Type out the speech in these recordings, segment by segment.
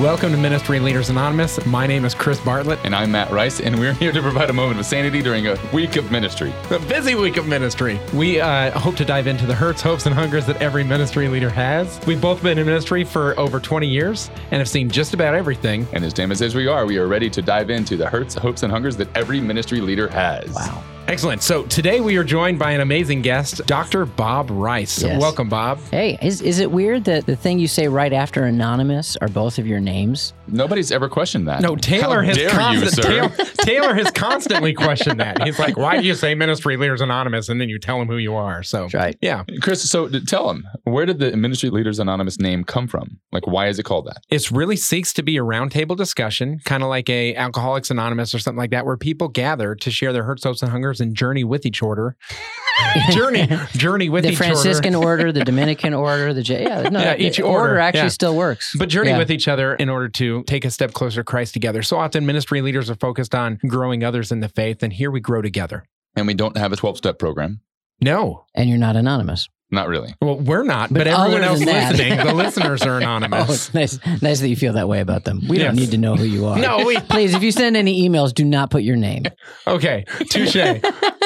Welcome to Ministry Leaders Anonymous. My name is Chris Bartlett. And I'm Matt Rice, and we're here to provide a moment of sanity during a week of ministry. A busy week of ministry. We uh, hope to dive into the hurts, hopes, and hungers that every ministry leader has. We've both been in ministry for over 20 years and have seen just about everything. And as damaged as we are, we are ready to dive into the hurts, hopes, and hungers that every ministry leader has. Wow. Excellent. So today we are joined by an amazing guest, Dr. Bob Rice. Yes. Welcome, Bob. Hey, is, is it weird that the thing you say right after anonymous are both of your names? Nobody's ever questioned that. No, Taylor How has dare constant, you, sir? Taylor, Taylor has constantly questioned that. He's like, "Why do you say Ministry Leaders Anonymous and then you tell him who you are?" So, right. yeah, Chris, so tell him, where did the Ministry Leaders Anonymous name come from? Like, why is it called that? it really seeks to be a roundtable discussion, kind of like a Alcoholics Anonymous or something like that, where people gather to share their hurts, hopes, and hungers and journey with each other. journey, journey with the each Franciscan other. order, the Dominican order, the J. Yeah, no, Yeah, the each order, order, actually yeah. still works. But journey Yeah. with each other in order to take a step closer to Christ together. So often, ministry leaders are focused on growing others in the faith, and here we grow together. And we don't have a 12 step program. No, and you're not anonymous. Not really. well, we're not, but, But everyone else that- listening, the listeners are Oh, anonymous. it's nice, nice that you feel that way about them. We Yes. don't need to know who you are. No, we Please, if you send any emails, do not put your name. Okay, touche.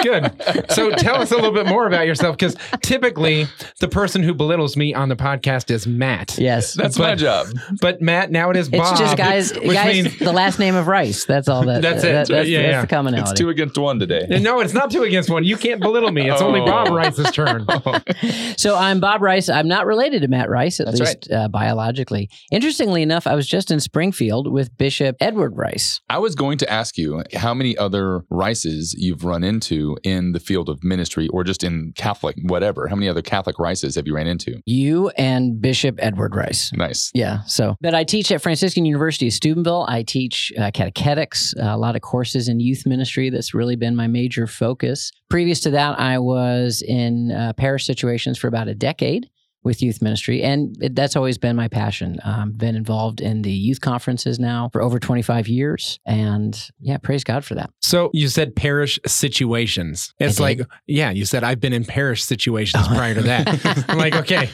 Good. So tell us a little bit more about yourself because typically the person who belittles me on the podcast is Matt. Yes. That's my job. But Matt, now it is it's Bob. just guys, which guys, means- the last name of Rice. That's all that. That's it. that- that's, Yeah, that's yeah. the commonality. It's two against one today. no, it's not two against one. You can't belittle me. It's only Oh. Bob Rice's turn. So I'm Bob Rice. I'm not related to Matt Rice, at That's least uh, biologically. Interestingly enough, I was just in Springfield with Bishop Edward Rice. I was going to ask you how many other Rices you've run into in the field of ministry or just in Catholic, whatever. How many other Catholic Rices have you ran into? You and Bishop Edward Rice. Nice. Yeah. So, but I teach at Franciscan University of Steubenville. I teach uh, catechetics, uh, a lot of courses in youth ministry. That's really been my major focus. Previous to that, I was in uh, parish situations for about a decade with youth ministry, and it, that's always been my passion. Um, been involved in the youth conferences now for over 25 years, and yeah, praise God for that. So you said parish situations. It's like, yeah, you said I've been in parish situations prior to that. I'm like, okay.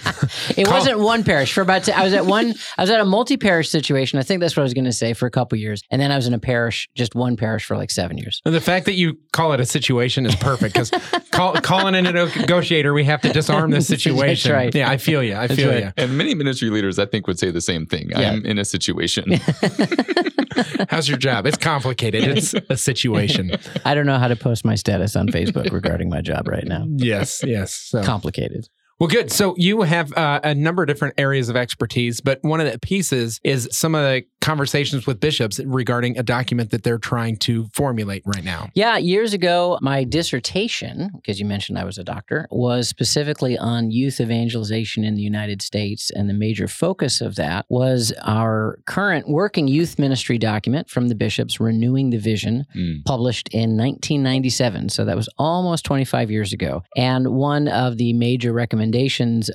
It Call- wasn't one parish for about. I was at one. I was at a multi-parish situation. I think that's what I was going to say for a couple years, and then I was in a parish, just one parish for like seven years. The fact that you call it a situation is perfect because call, calling in a negotiator, we have to disarm this That's situation. right. Yeah, I feel you. I feel right. you. And many ministry leaders, I think, would say the same thing. Yeah. I'm in a situation. How's your job? It's complicated. It's a situation. I don't know how to post my status on Facebook regarding my job right now. Yes, yes. So. Complicated. Well, good. So you have uh, a number of different areas of expertise, but one of the pieces is some of the conversations with bishops regarding a document that they're trying to formulate right now. Yeah, years ago, my dissertation, because you mentioned I was a doctor, was specifically on youth evangelization in the United States. And the major focus of that was our current working youth ministry document from the bishops, Renewing the Vision, Mm. published in 1997. So that was almost 25 years ago. And one of the major recommendations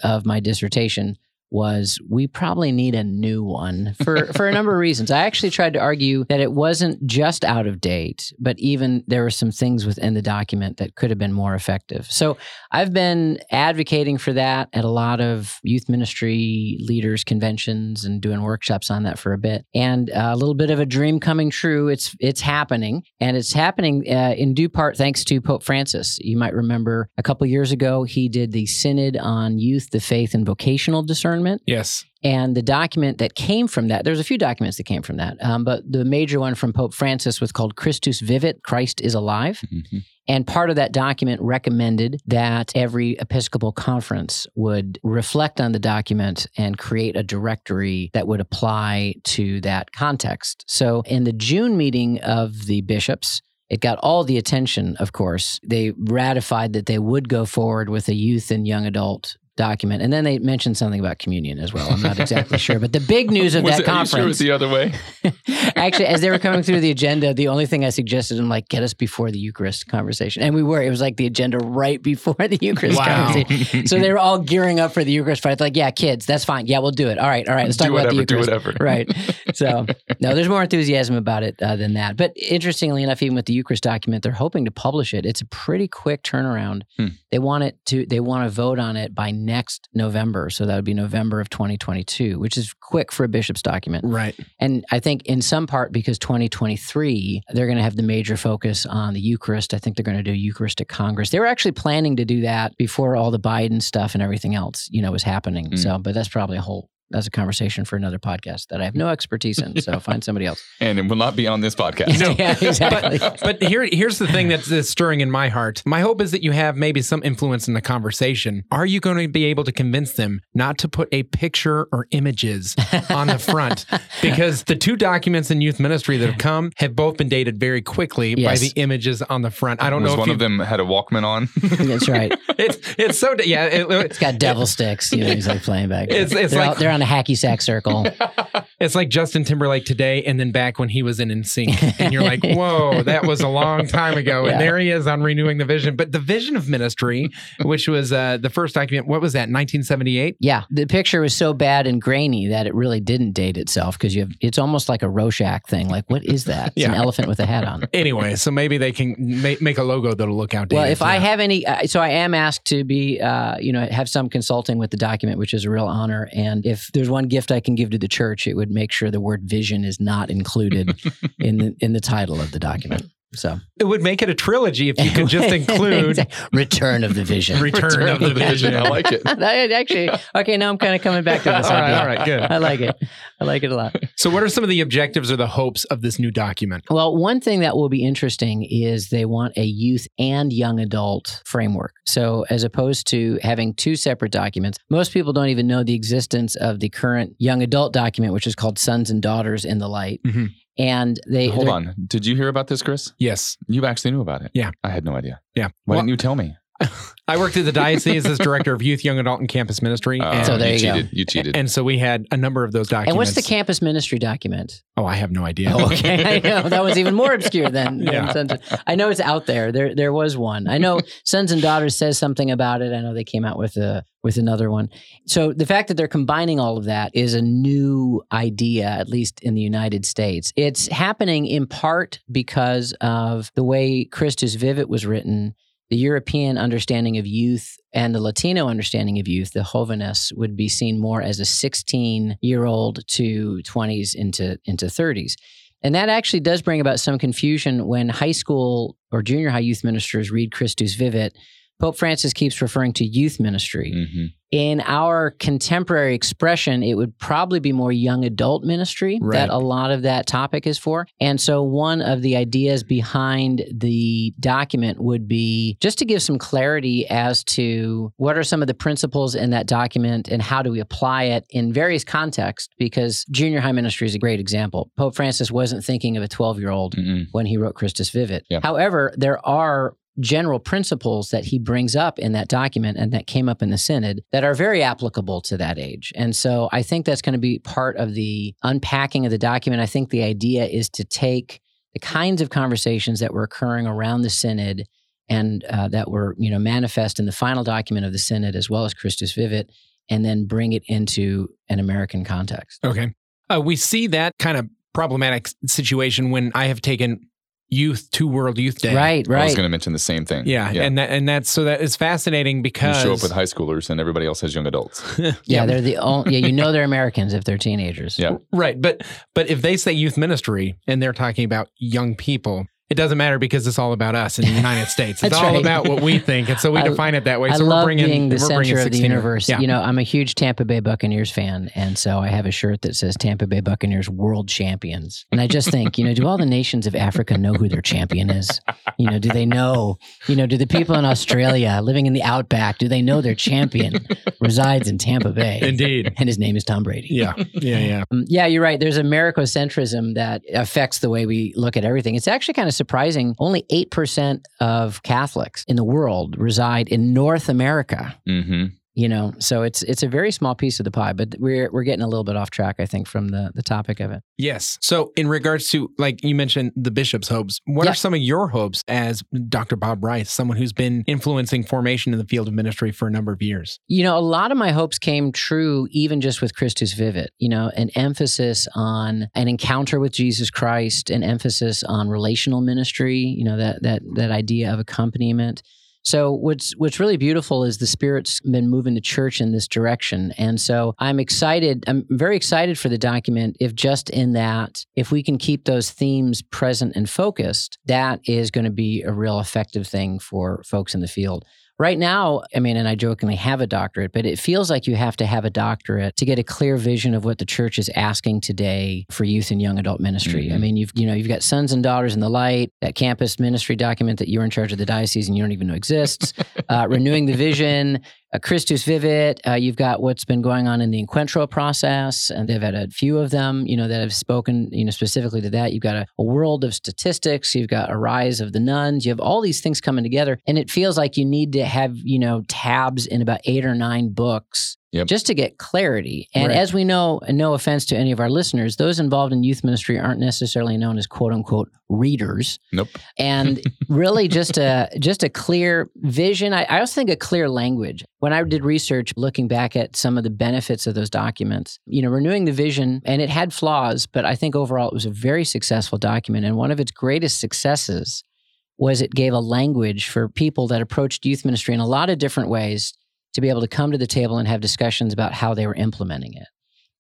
of my dissertation was we probably need a new one for, for a number of reasons. I actually tried to argue that it wasn't just out of date, but even there were some things within the document that could have been more effective. So I've been advocating for that at a lot of youth ministry leaders conventions and doing workshops on that for a bit. And uh, a little bit of a dream coming true. It's it's happening, and it's happening uh, in due part thanks to Pope Francis. You might remember a couple years ago he did the Synod on Youth, the Faith, and Vocational Discernment. Yes. And the document that came from that, there's a few documents that came from that, um, but the major one from Pope Francis was called Christus Vivit, Christ is Alive. Mhm. And part of that document recommended that every Episcopal conference would reflect on the document and create a directory that would apply to that context. So in the June meeting of the bishops, it got all the attention, of course. They ratified that they would go forward with a youth and young adult document. And then they mentioned something about communion as well. I'm not exactly sure. But the big news of Was that it, you sure it was the other way? Actually, as they were coming through the agenda, the only thing I suggested them like get us before the Eucharist conversation, and we were. It was like the agenda right before the Eucharist Wow. conversation. So they were all gearing up for the Eucharist fight. Like, yeah, kids, that's fine. Yeah, we'll do it. All right, all right. Let's talk do about the whatever, do Eucharist. whatever. Right. So no, there's more enthusiasm about it uh, than that. But interestingly enough, even with the Eucharist document, they're hoping to publish it. It's a pretty quick turnaround. Hmm. They want it to. They want to vote on it by next November. So that would be November of 2022, which is quick for a bishop's document. Right. And I think in some part because 2023, they're going to have the major focus on the Eucharist. I think they're going to do Eucharistic Congress. They were actually planning to do that before all the Biden stuff and everything else, you know, was happening. Mm. So, but that's probably a whole that's a conversation for another podcast that I have no expertise in. So find somebody else. And it will not be on this podcast. No. yeah, exactly. But, but here, here's the thing that's, that's stirring in my heart. My hope is that you have maybe some influence in the conversation. Are you going to be able to convince them not to put a picture or images on the front? Because the two documents in youth ministry that have come have both been dated very quickly by the images on the front. I don't Was know if one you, of them had a Walkman on? that's right. It's it's so yeah. It, It's got devil sticks. You know, he's like playing back. It's- it's they're, like- out- they're on a hacky sack circle. It's like Justin Timberlake today, and then back when he was in NSYNC, and you're like, "Whoa, that was a long time ago." Yeah. And there he is on renewing the vision. But the vision of ministry, which was uh, the first document, what was that? 1978. Yeah, the picture was so bad and grainy that it really didn't date itself because you have. It's almost like a Rorschach thing. Like, what is that? It's an elephant with a hat on. Anyway, so maybe they can make, make a logo that'll look outdated. Well, if I have any, uh, so I am asked to be, uh, you know, have some consulting with the document, which is a real honor. And if there's one gift I can give to the church, it would make sure the word vision is not included in the in the title of the document. So it would make it a trilogy if you could just include Return of the Vision. Return of the Vision. I like it. That actually, okay, now I'm kind of coming back to this all right, idea. all right, good. I like it. I like it a lot. So, what are some of the objectives or the hopes of this new document? Well, one thing that will be interesting is they want a youth and young adult framework. So, as opposed to having two separate documents, most people don't even know the existence of the current young adult document, which is called Sons and Daughters in the Light. Mhm. And they Hold on. Did you hear about this, Chris? Yes. You actually knew about it. Yeah. I had no idea. Yeah. Why Well, didn't you tell me? I worked at the diocese as director of youth, young adult, and campus ministry. Oh, and, So there you go. cheated. You cheated. and so we had a number of those documents. And what's the campus ministry document? Oh, I have no idea. Oh, okay, I know that was even more obscure than, than Yeah. Sons. I know it's out there. There, there was one. I know Sons and Daughters says something about it. I know they came out with a with another one. So the fact that they're combining all of that is a new idea, at least in the United States. It's happening in part because of the way Christus Vivit was written. The European understanding of youth and the Latino understanding of youth, the Jovenes, would be seen more as a 16 year old to 20s into, into 30s. And that actually does bring about some confusion when high school or junior high youth ministers read Christus Vivit. Pope Francis keeps referring to youth ministry. Mhm. In our contemporary expression, it would probably be more young adult ministry Right. that a lot of that topic is for. And so, one of the ideas behind the document would be just to give some clarity as to what are some of the principles in that document and how do we apply it in various contexts, because junior high ministry is a great example. Pope Francis wasn't thinking of a 12 year old when he wrote Christus Vivit. Yeah. However, there are general principles that he brings up in that document and that came up in the synod that are very applicable to that age. And so I think that's going to be part of the unpacking of the document. I think the idea is to take the kinds of conversations that were occurring around the synod and uh, that were you know manifest in the final document of the synod as well as Christus Vivit and then bring it into an American context. Okay. Uh, we see that kind of problematic situation when I have taken youth to World Youth Day. Right, right. I was going to mention the same thing. Yeah, and that and that's so that is fascinating because you show up with high schoolers and everybody else has young adults. yeah, they're the only, yeah, you know they're Americans if they're teenagers. Yeah. right. But but if they say youth ministry and they're talking about young people, it doesn't matter because it's all about us in the United States. It's all right. about what we think, and so we I- define it that way. I so we're love bringing being the center of the universe. Yeah. You know, I'm a huge Tampa Bay Buccaneers fan, and so I have a shirt that says Tampa Bay Buccaneers World Champions. And I just think, you know, do all the nations of Africa know who their champion is? You know, do they know? You know, do the people in Australia living in the outback do they know their champion resides in Tampa Bay? Indeed. And his name is Tom Brady. Yeah. Yeah. Yeah. Um, yeah, you're right. There's Americocentrism that affects the way we look at everything. It's actually kind of surprising. Only 8% of Catholics in the world reside in North America. hmm You know, so it's it's a very small piece of the pie, but we're we're getting a little bit off track, I think, from the the topic of it. Yes. So, in regards to, like you mentioned, the bishop's hopes, what Yeah. are some of your hopes as Dr. Bob Rice, someone who's been influencing formation in the field of ministry for a number of years? You know, a lot of my hopes came true even just with Christus vivit you know, an emphasis on an encounter with Jesus Christ, an emphasis on relational ministry, you know, that that that idea of accompaniment. So what's what's really beautiful is the spirit's been moving the church in this direction. And so I'm excited, I'm very excited for the document if just in that if we can keep those themes present and focused, that is going to be a real effective thing for folks in the field. Right now, I mean, and I jokingly have a doctorate, but it feels like you have to have a doctorate to get a clear vision of what the church is asking today for youth and young adult ministry. Mhm. I mean, you've you know you've got sons and daughters in the light, that campus ministry document that you're in charge of the diocese and you don't even know exists, uh, renewing the vision, uh, Christus Vivit. Uh, you've got what's been going on in the Encuentro process, and they've had a few of them, you know, that have spoken, you know, specifically to that. You've got a, a world of statistics. You've got a rise of the nones. You have all these things coming together, and it feels like you need to have, you know, tabs in about eight or nine books. Yep. Just to get clarity. And Right. as we know, and no offense to any of our listeners, those involved in youth ministry aren't necessarily known as quote unquote readers Nope. and really just a just a clear vision I, I also think a clear language when i did research looking back at some of the benefits of those documents you know renewing the vision and it had flaws but i think overall it was a very successful document and one of its greatest successes was it gave a language for people that approached youth ministry in a lot of different ways to be able to come to the table and have discussions about how they were implementing it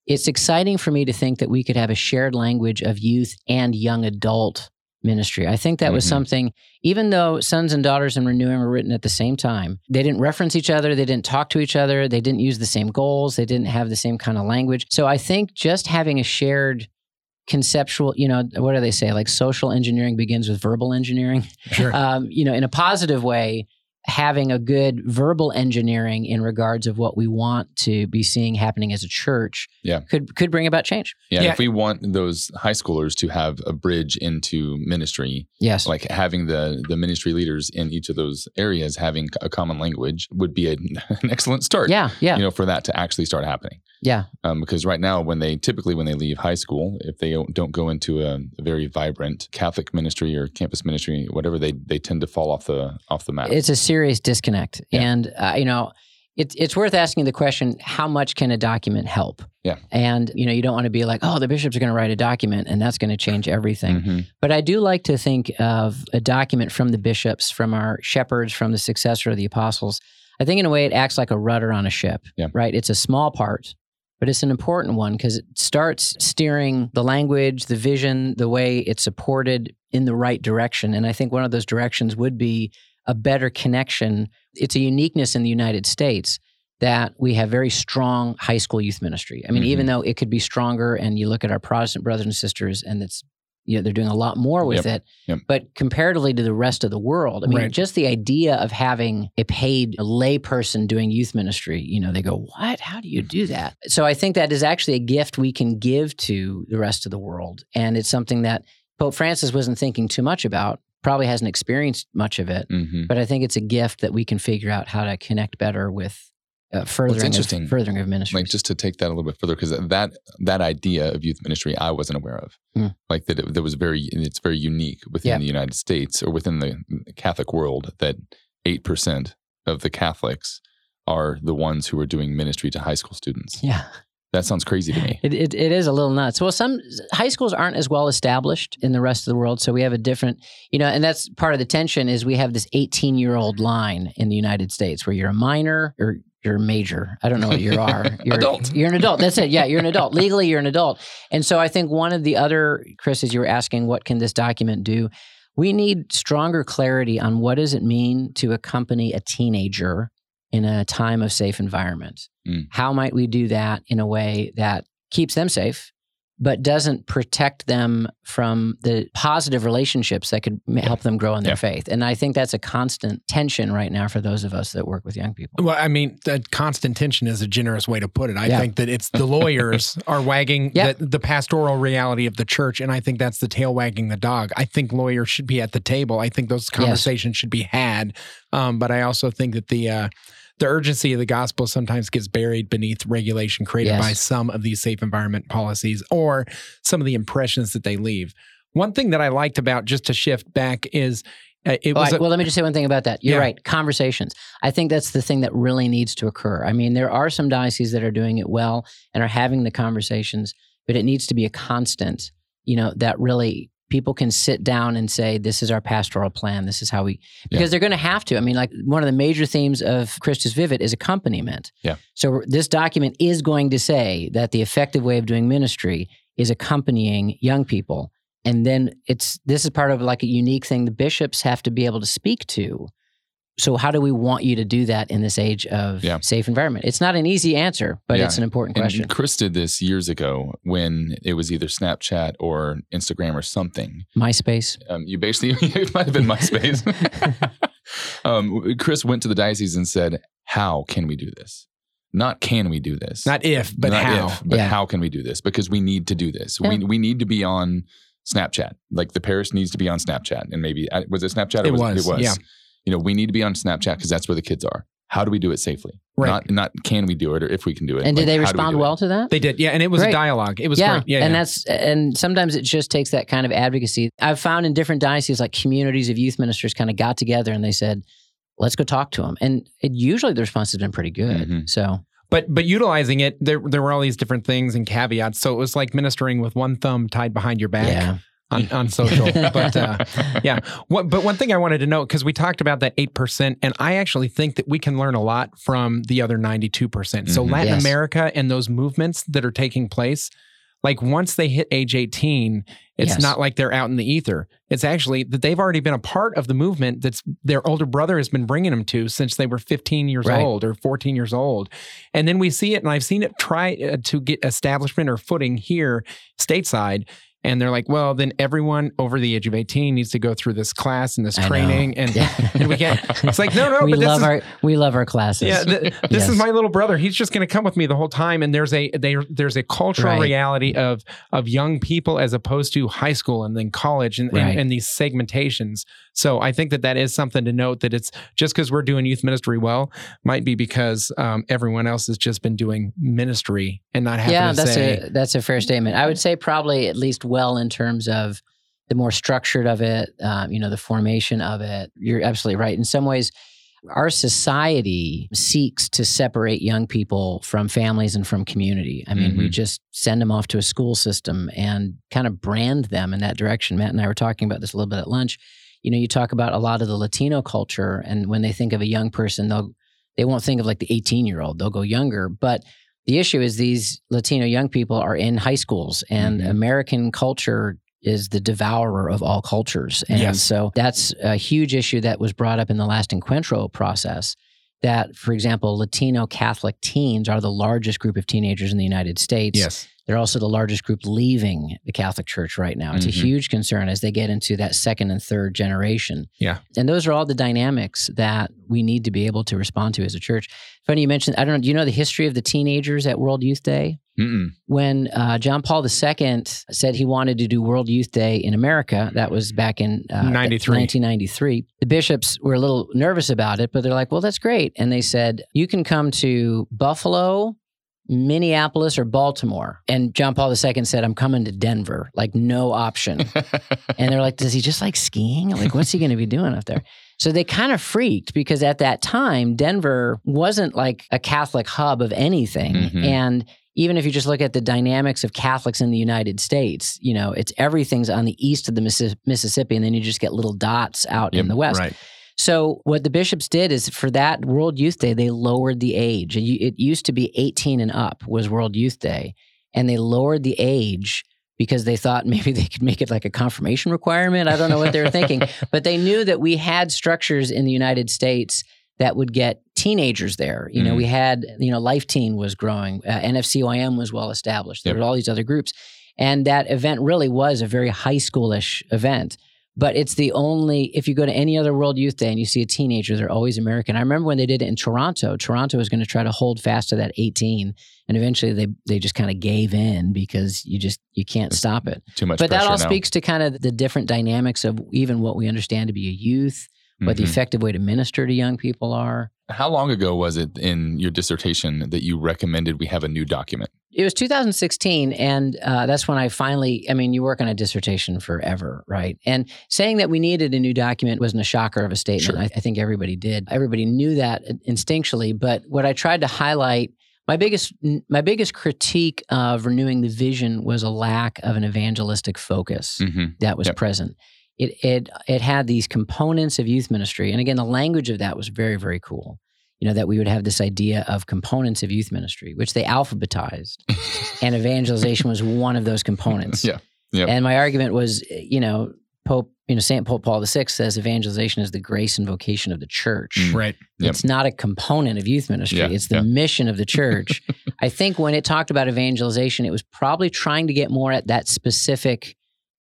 it's exciting for me to think that we could have a shared language of youth and young adult ministry. I think that was Mhm. something, even though Sons and Daughters and Renewing were written at the same time, they didn't reference each other, they didn't talk to each other, they didn't use the same goals, they didn't have the same kind of language. So I think just having a shared conceptual, you know, what do they say? Like social engineering begins with verbal engineering. Sure. Um, you know, in a positive way, having a good verbal engineering in regards of what we want to be seeing happening as a church Yeah. could could bring about change. Yeah, Yeah. if we want those high schoolers to have a bridge into ministry, Yes. like having the the ministry leaders in each of those areas having a common language would be a, an excellent start. yeah, yeah, You know, for that to actually start happening. Yeah. Um, because right now, when they typically when they leave high school, if they don't- go into a, very vibrant Catholic ministry or campus ministry, whatever, they they tend to fall off the off the map. It's a serious disconnect, Yeah. and uh, you know, it's it's worth asking the question: How much can a document help? Yeah. And you know, you don't want to be like, oh, the bishops are going to write a document, and that's going to change everything. Mhm. But I do like to think of a document from the bishops, from our shepherds, from the successor of the apostles. I think in a way it acts like a rudder on a ship, Yeah. right? It's a small part, but it's an important one because it starts steering the language, the vision, the way it's supported in the right direction. And I think one of those directions would be a better connection. It's a uniqueness in the United States that we have very strong high school youth ministry. I mean, Mhm. even though it could be stronger, and you look at our Protestant brothers and sisters, and it's you know they're doing a lot more with it Yep. but comparatively to the rest of the world i mean Right. just the idea of having a paid layperson doing youth ministry you know they go what how do you do that so i think that is actually a gift we can give to the rest of the world and it's something that pope francis wasn't thinking too much about probably hasn't experienced much of it Mhm. but i think it's a gift that we can figure out how to connect better with uh, furthering, interesting, of, furthering of ministry Like just to take that a little bit further, because that that idea of youth ministry I wasn't aware of. Mm. Like that, it, that was very it's very unique within Yeah. the United States or within the Catholic world that eight percent of the Catholics are the ones who are doing ministry to high school students. yeah That sounds crazy to me. It, it, it is a little nuts. Well, some high schools aren't as well established in the rest of the world. So we have a different, you know, and that's part of the tension is we have this 18 year old line in the United States where you're a minor or you're major. I don't know what you are. You're, Adult. You're an adult. That's it. Yeah, you're an adult. Legally, you're an adult. And so I think one of the other, Chris, as you were asking, what can this document do? We need stronger clarity on what does it mean to accompany a teenager in a time of safe environment. Mm. How might we do that in a way that keeps them safe, but doesn't protect them from the positive relationships that could m- help them grow in their Yeah. faith? And I think that's a constant tension right now for those of us that work with young people. Well, I mean, that constant tension is a generous way to put it. I Yeah. think that it's the lawyers are wagging Yeah. the, the pastoral reality of the church, and I think that's the tail wagging the dog. I think lawyers should be at the table. I think those conversations should be had. Um, but I also think that the uh, the urgency of the gospel sometimes gets buried beneath regulation created Yes. by some of these safe environment policies or some of the impressions that they leave. One thing that I liked about just to shift back is uh, it All was right, a- well, let me just say one thing about that. You're Yeah. right. Conversations. I think that's the thing that really needs to occur. I mean, there are some dioceses that are doing it well and are having the conversations, but it needs to be a constant, you know, that really people can sit down and say, "This is our pastoral plan. This is how we," because they're going to have to. I mean, like one of the major themes of Christus Vivit is accompaniment. Yeah. So this document is going to say that the effective way of doing ministry is accompanying young people, and then it's this is part of like a unique thing the bishops have to be able to speak to. So how do we want you to do that in this age of Yeah. safe environment? It's not an easy answer, but Yeah. it's an important question. And question. Chris did this years ago when it was either Snapchat or Instagram or something. MySpace. Um, you basically, it might have been MySpace. um, Chris went to the diocese and said, How can we do this? Not can we do this? Not if, but Not how. if, but Yeah. how can we do this? Because we need to do this. Yeah. We, we need to be on Snapchat. Like the parish needs to be on Snapchat. And maybe, uh, was it Snapchat? Or It was, was, It was. yeah. You know, we need to be on Snapchat because that's where the kids are. How do we do it safely? Right. Not, not can we do it or if we can do it. And did they how do we respond do it? well to that? They did, yeah, and it was Great. a dialogue. It was yeah, great. Yeah, and yeah. that's and sometimes it just takes that kind of advocacy. I've found in different dioceses, like communities of youth ministers, kind of got together and they said, "Let's go talk to them." And it, usually the response has been pretty good. Mhm. So but but utilizing it, there there were all these different things and caveats. So it was like ministering with one thumb tied behind your back yeah, on, on social. but uh, yeah, what, but one thing I wanted to note because we talked about that eight percent, and I actually think that we can learn a lot from the other ninety two percent. So Mhm. Latin Yes. America and those movements that are taking place. Like once they hit age 18, it's Yes. not like they're out in the ether. It's actually that they've already been a part of the movement that's their older brother has been bringing them to since they were 15 years Right. old or 14 years old. And then we see it, and I've seen it try uh, to get establishment or footing here stateside. And they're like, well, then everyone over the age of 18 needs to go through this class and this I training. And, Yeah. and we can't. It's like, no, no, we but this love is, our we love our classes. yeah, th- this is my little brother. He's just going to come with me the whole time. And there's a they, there's a cultural Right. reality of of young people as opposed to high school and then college and, Right. and, and these segmentations. So I think that that is something to note that it's just because we're doing youth ministry well might be because um, everyone else has just been doing ministry and not having yeah, to that's say. a that's a fair statement. I would say probably at least well in terms of the more structured of it, um, you know, the formation of it. You're absolutely right. In some ways, our society seeks to separate young people from families and from community. I mean, we Mhm. just send them off to a school system and kind of brand them in that direction. Matt and I were talking about this a little bit at lunch. You know, you talk about a lot of the Latino culture, and when they think of a young person, they'll they won't think of like the 18 year old. They'll go younger, but the issue is these Latino young people are in high schools, and Mhm. American culture is the devourer of all cultures. And Yes. so that's a huge issue that was brought up in the last Encuentro process. That, for example, Latino Catholic teens are the largest group of teenagers in the United States. yes. They're also the largest group leaving the Catholic Church right now. It's Mhm. a huge concern as they get into that second and third generation. Yeah. And those are all the dynamics that we need to be able to respond to as a church. Funny you mentioned, I don't know, do you know the history of the teenagers at World Youth Day? Mm-mm. When uh, John Paul II said he wanted to do World Youth Day in America, that was back in uh, 93. 1993. The bishops were a little nervous about it, but they're like, well, that's great. And they said, you can come to Buffalo, Minneapolis, or Baltimore. And John Paul II said, I'm coming to Denver, like no option. and they're like, does he just like skiing? Like, what's he going to be doing up there? So they kind of freaked because at that time, Denver wasn't like a Catholic hub of anything. Mhm. And even if you just look at the dynamics of Catholics in the United States, you know, it's everything's on the east of the Missi- Mississippi, and then you just get little dots out in the west. Right. So what the bishops did is for that World Youth Day, they lowered the age. It it used to be 18 and up was World Youth Day, and they lowered the age because they thought maybe they could make it like a confirmation requirement. I don't know what they were thinking, but they knew that we had structures in the United States that would get teenagers there. You know, Mhm. we had, you know, Life Teen was growing, uh, NFCYM was well established. There Yep. were all these other groups. And that event really was a very high schoolish event. But it's the only, if you go to any other World Youth Day and you see a teenager, they're always American. I remember when they did it in Toronto, Toronto was going to try to hold fast to that 18. And eventually they, they just kind of gave in because you just, you can't stop it. Too much But that all now. speaks to kind of the different dynamics of even what we understand to be a youth, what the Mhm. effective way to minister to young people are. How long ago was it in your dissertation that you recommended we have a new document? It was 2016, and uh, that's when I finally. I mean, you work on a dissertation forever, right? And saying that we needed a new document wasn't a shocker of a statement. Sure. I, I think everybody did. Everybody knew that instinctually. But what I tried to highlight My biggest my biggest critique of renewing the vision was a lack of an evangelistic focus hmm that was Yep. present. It it it had these components of youth ministry, and again, the language of that was very very cool. You know that we would have this idea of components of youth ministry, which they alphabetized, and evangelization was one of those components. Yeah. Yep. And my argument was, you know, Pope, you know, Saint Pope Paul VI says evangelization is the grace and vocation of the church. Mm. Right. Yep. It's not a component of youth ministry. Yeah, it's the yeah. mission of the church. I think when it talked about evangelization, it was probably trying to get more at that specific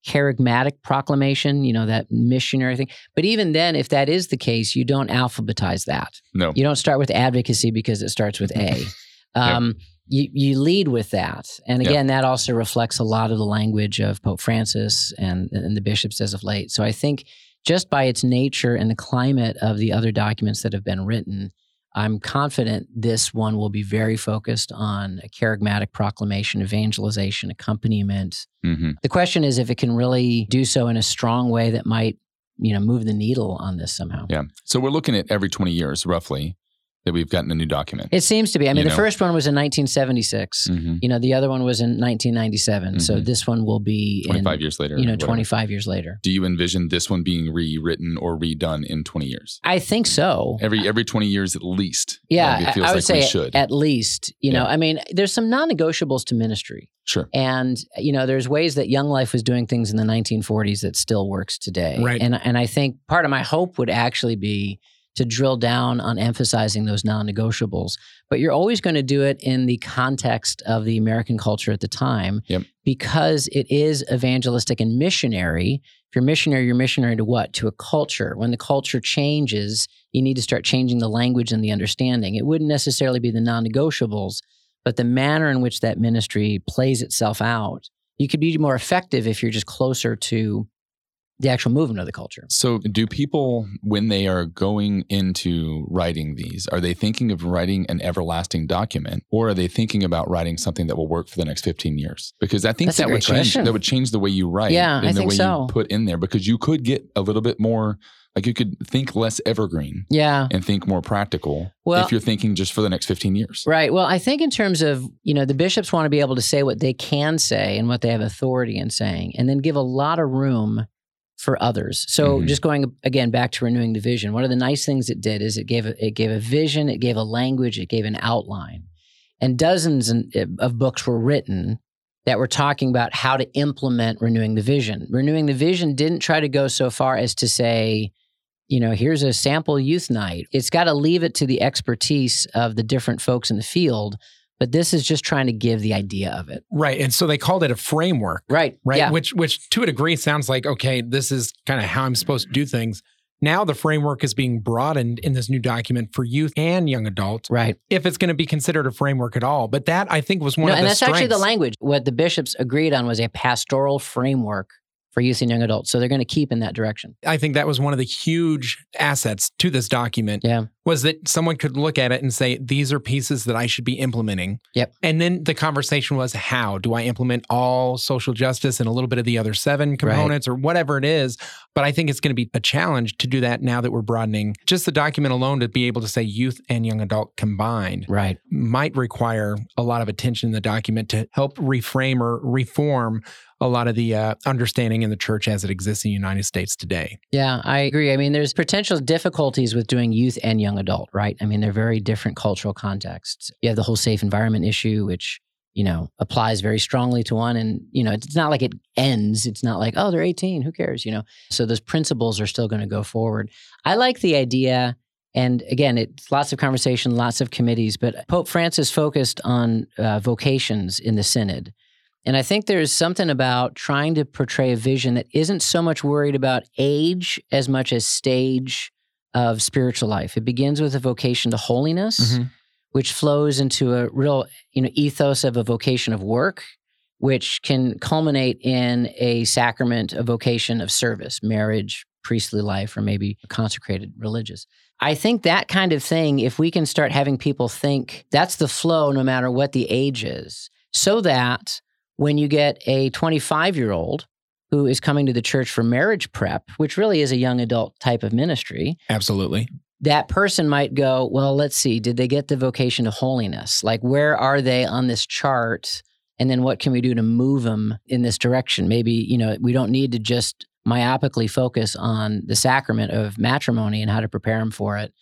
charismatic proclamation, you know, that missionary thing. But even then, if that is the case, you don't alphabetize that. No. You don't start with advocacy because it starts with A. Um, you, you lead with that. And Yeah. again, that also reflects a lot of the language of Pope Francis and, and the bishops as of late. So I think just by its nature and the climate of the other documents that have been written, I'm confident this one will be very focused on a charismatic proclamation, evangelization, accompaniment. hmm The question is if it can really do so in a strong way that might, you know, move the needle on this somehow. Yeah. So we're looking at every 20 years, roughly, that we've gotten a new document. It seems to be. I mean, You the know. first one was in 1976. Mhm. You know, the other one was in 1997. So Mhm. this one will be 25 in, years later. you know, whatever. 25 years later. Do you envision this one being rewritten or redone in 20 years? I think so. Every every 20 years at least. Yeah, Like, it I- feels I would like say we should. at least. You know, I mean, there's some non-negotiables to ministry, sure. and you know, there's ways that Young Life was doing things in the 1940s that still works today. Right. And and I think part of my hope would actually be to drill down on emphasizing those non-negotiables. But you're always going to do it in the context of the American culture at the time, Yep. because it is evangelistic and missionary. If you're missionary, you're missionary to what? To a culture. When the culture changes, you need to start changing the language and the understanding. It wouldn't necessarily be the non negotiables, but the manner in which that ministry plays itself out. You could be more effective if you're just closer to the actual movement of the culture. So, do people, when they are going into writing these, are they thinking of writing an everlasting document, or are they thinking about writing something that will work for the next fifteen years? Because I think That's that would change. question. That would change the way you write, Yeah, and I the think way so. you put in there. Because you could get a little bit more, like you could think less evergreen Yeah. and think more practical. Well- if you're thinking just for the next fifteen years, Right. Well, I think in terms of, you know, the bishops want to be able to say what they can say and what they have authority in saying, and then give a lot of room for others. So Mhm. just going again back to renewing the vision, one of the nice things it did is it gave a, it gave a vision, it gave a language, it gave an outline. And dozens of books were written that were talking about how to implement renewing the vision. Renewing the vision didn't try to go so far as to say, you know, here's a sample youth night. It's got to leave it to the expertise of the different folks in the field. But this is just trying to give the idea of it. Right. And so they called it a framework, Right. right? Yeah. Which which to a degree sounds like, okay, this is kind of how I'm supposed to do things. Now the framework is being broadened in this new document for youth and young adults, Right. if it's going to be considered a framework at all. But that I think was one No, of and the And that's actually the language. What the bishops agreed on was a pastoral framework for youth and young adults. So they're going to keep in that direction. I think that was one of the huge assets to this document Yeah. Was that someone could look at it and say, these are pieces that I should be implementing. Yep. And then the conversation was, how do I implement all social justice and a little bit of the other seven components or whatever it is? But I think it's going to be a challenge to do that now that we're broadening just the document alone to be able to say youth and young adult combined Right. might require a lot of attention in the document to help reframe or reform a lot of the uh, understanding in the church as it exists in the United States today. Yeah, I agree. I mean, there's potential difficulties with doing youth and young adult, right? I mean, they're very different cultural contexts. You have the whole safe environment issue, which, you know, applies very strongly to one. And, you know, it's not like it ends. It's not like, oh, they're 18. Who cares? You know, so those principles are still going to go forward. I like the idea. And again, it's lots of conversation, lots of committees, but Pope Francis focused on uh, vocations in the synod. And I think there's something about trying to portray a vision that isn't so much worried about age as much as stage of spiritual life. It begins with a vocation to holiness, mm-hmm. which flows into a real, you know, ethos of a vocation of work, which can culminate in a sacrament, a vocation of service, marriage, priestly life, or maybe consecrated religious. I think that kind of thing, if we can start having people think that's the flow no matter what the age is, so that when you get a 25 year old who is coming to the church for marriage prep, which really is a young adult type of ministry, Absolutely. that person might go, well, let's see, did they get the vocation to holiness? Like, where are they on this chart? And then what can we do to move them in this direction? Maybe, you know, we don't need to just myopically focus on the sacrament of matrimony and how to prepare them for it.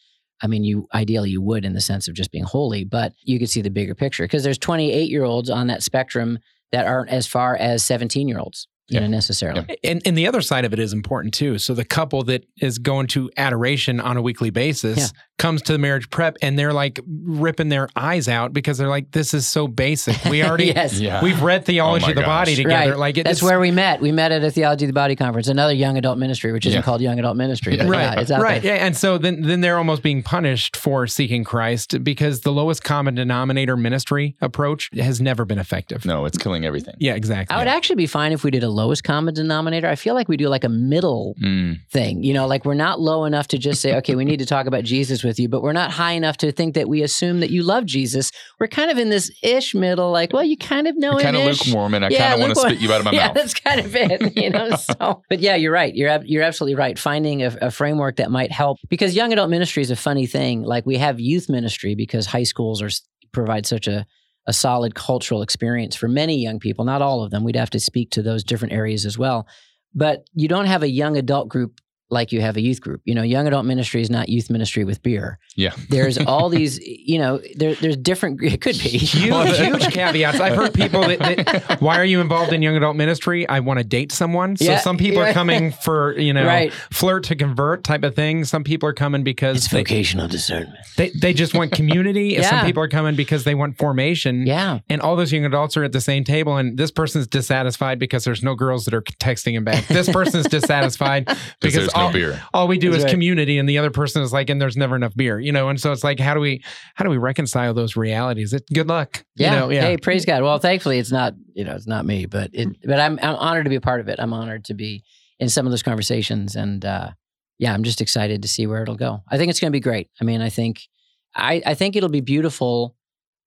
I mean, you ideally you would in the sense of just being holy, but you could see the bigger picture because there's 28 year olds on that spectrum that aren't as far as 17 year olds, you Yeah. know, necessarily. And, and the other side of it is important too. So the couple that is going to adoration on a weekly basis Yeah. comes to the marriage prep and they're like ripping their eyes out because they're like, this is so basic. We already, yes. Yeah. we've read theology Oh of the body together. Right. Like it, That's where we met. We met at a Theology of the Body conference, another young adult ministry, which isn't Yeah. called young adult ministry. But uh, right, yeah, it's out right, there. yeah, and so then then they're almost being punished for seeking Christ because the lowest common denominator ministry approach has never been effective. No, it's killing everything. Yeah, exactly. I would actually be fine if we did a lowest common denominator. I feel like we do like a middle Mm. thing. You know, like we're not low enough to just say, okay, we need to talk about Jesus with you, but we're not high enough to think that we assume that you love Jesus. We're kind of in this ish middle, like, well, you kind of know kind of lukewarm, and I Yeah, kind of want to spit you out of my yeah, mouth. that's kind of it, you know. So, but yeah, you're right. You're you're absolutely right. Finding a, a framework that might help because young adult ministry is a funny thing. Like we have youth ministry because high schools are provide such a a solid cultural experience for many young people. Not all of them. We'd have to speak to those different areas as well. But you don't have a young adult group like you have a youth group. You know, young adult ministry is not youth ministry with beer. Yeah. There's all these, you know, there, there's different, it could be. huge, huge caveats. I've heard people that, that, why are you involved in young adult ministry? I want to date someone. So Yeah, some people yeah. are coming for, you know, Right. flirt to convert type of thing. Some people are coming because It's they, vocational discernment. they, they just want community. and Some people are coming because they want formation. Yeah. And all those young adults are at the same table, and this person's dissatisfied because there's no girls that are texting him back. This person's dissatisfied Because because there's all, no beer. all we do That's is right. community, and the other person is like, and there's never enough beer, you know. And so it's like, how do we how do we reconcile those realities? It, good luck, Yeah. You know, yeah. Hey, praise God. Well, thankfully, it's not you know it's not me, but it but I'm I'm honored to be a part of it. I'm honored to be in some of those conversations, and uh, yeah, I'm just excited to see where it'll go. I think it's going to be great. I mean, I think I I think it'll be beautiful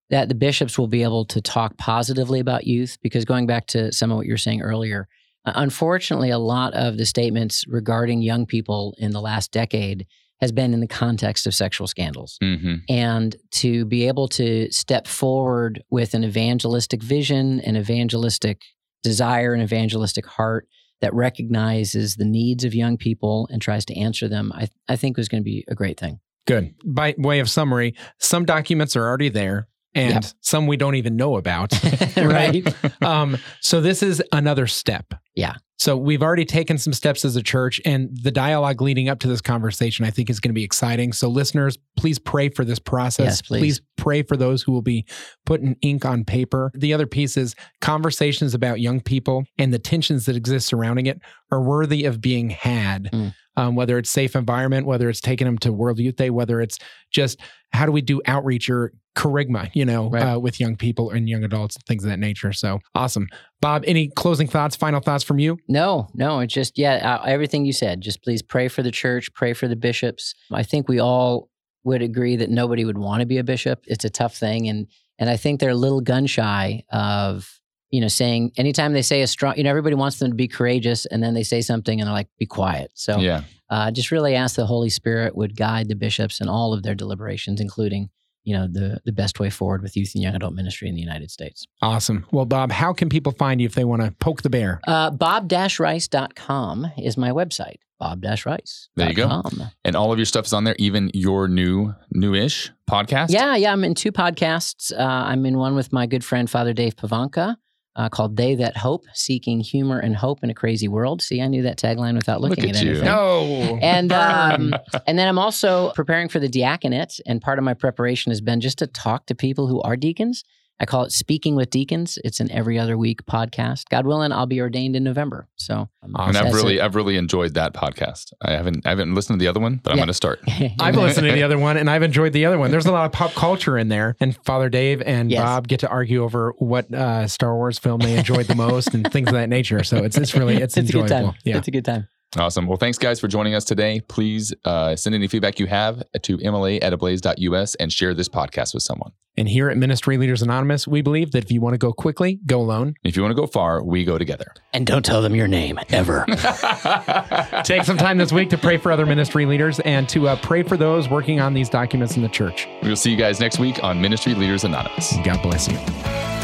that the bishops will be able to talk positively about youth because going back to some of what you were saying earlier. Uh, Unfortunately, a lot of the statements regarding young people in the last decade has been in the context of sexual scandals hmm and to be able to step forward with an evangelistic vision, an evangelistic desire, an evangelistic heart that recognizes the needs of young people and tries to answer them, I, I think was going to be a great thing. Good. By way of summary, some documents are already there, and Yep. some we don't even know about. right? um, so this is another step. Yeah. So we've already taken some steps as a church, and the dialogue leading up to this conversation, I think, is going to be exciting. So listeners, please pray for this process. Yes, please. pray for those who will be putting ink on paper. The other piece is conversations about young people and the tensions that exist surrounding it are worthy of being had. Mm. Um, whether it's safe environment, whether it's taking them to World Youth Day, whether it's just how do we do outreach or charisma, you know, Right. uh, with young people and young adults, and things of that nature. So awesome. Bob, any closing thoughts, final thoughts from you? No, no, it's just, yeah, uh, everything you said. Just please pray for the church, pray for the bishops. I think we all would agree that nobody would want to be a bishop. It's a tough thing. And, and I think they're a little gun shy of, you know, saying anytime they say a strong, you know, everybody wants them to be courageous and then they say something and they're like, be quiet. So Yeah. uh, just really ask the Holy Spirit would guide the bishops in all of their deliberations, including, you know, the, the best way forward with youth and young adult ministry in the United States. Awesome. Well, Bob, how can people find you if they want to poke the bear? Uh, bob-rice.com is my website. Bob-rice. There you go. And all of your stuff is on there, even your new, new-ish podcast. Yeah, yeah. I'm in two podcasts. Uh, I'm in one with my good friend Father Dave Pivonka uh, called They That Hope, Seeking Humor and Hope in a Crazy World. See, I knew that tagline without Look looking at at, you. anything. No. And um, and then I'm also preparing for the diaconate, and part of my preparation has been just to talk to people who are deacons. I call it Speaking with Deacons. It's an every other week podcast. God willing, I'll be ordained in November. So, um, And I've that's really, it. I've really enjoyed that podcast. I haven't, I haven't listened to the other one, but I'm going to start. I've listened to the other one and I've enjoyed the other one. There's a lot of pop culture in there. And Father Dave and Yes. Bob get to argue over what uh, Star Wars film they enjoyed the most and things of that nature. So it's it's really it's, It's a good enjoyable. time. Yeah. It's a good time. Awesome. Well, thanks, guys, for joining us today. Please uh, send any feedback you have to mla at ablaze.us and share this podcast with someone. And here at Ministry Leaders Anonymous, we believe that if you want to go quickly, go alone. If you want to go far, we go together. And don't tell them your name ever. Take some time this week to pray for other ministry leaders and to uh, pray for those working on these documents in the church. We'll see you guys next week on Ministry Leaders Anonymous. God bless you.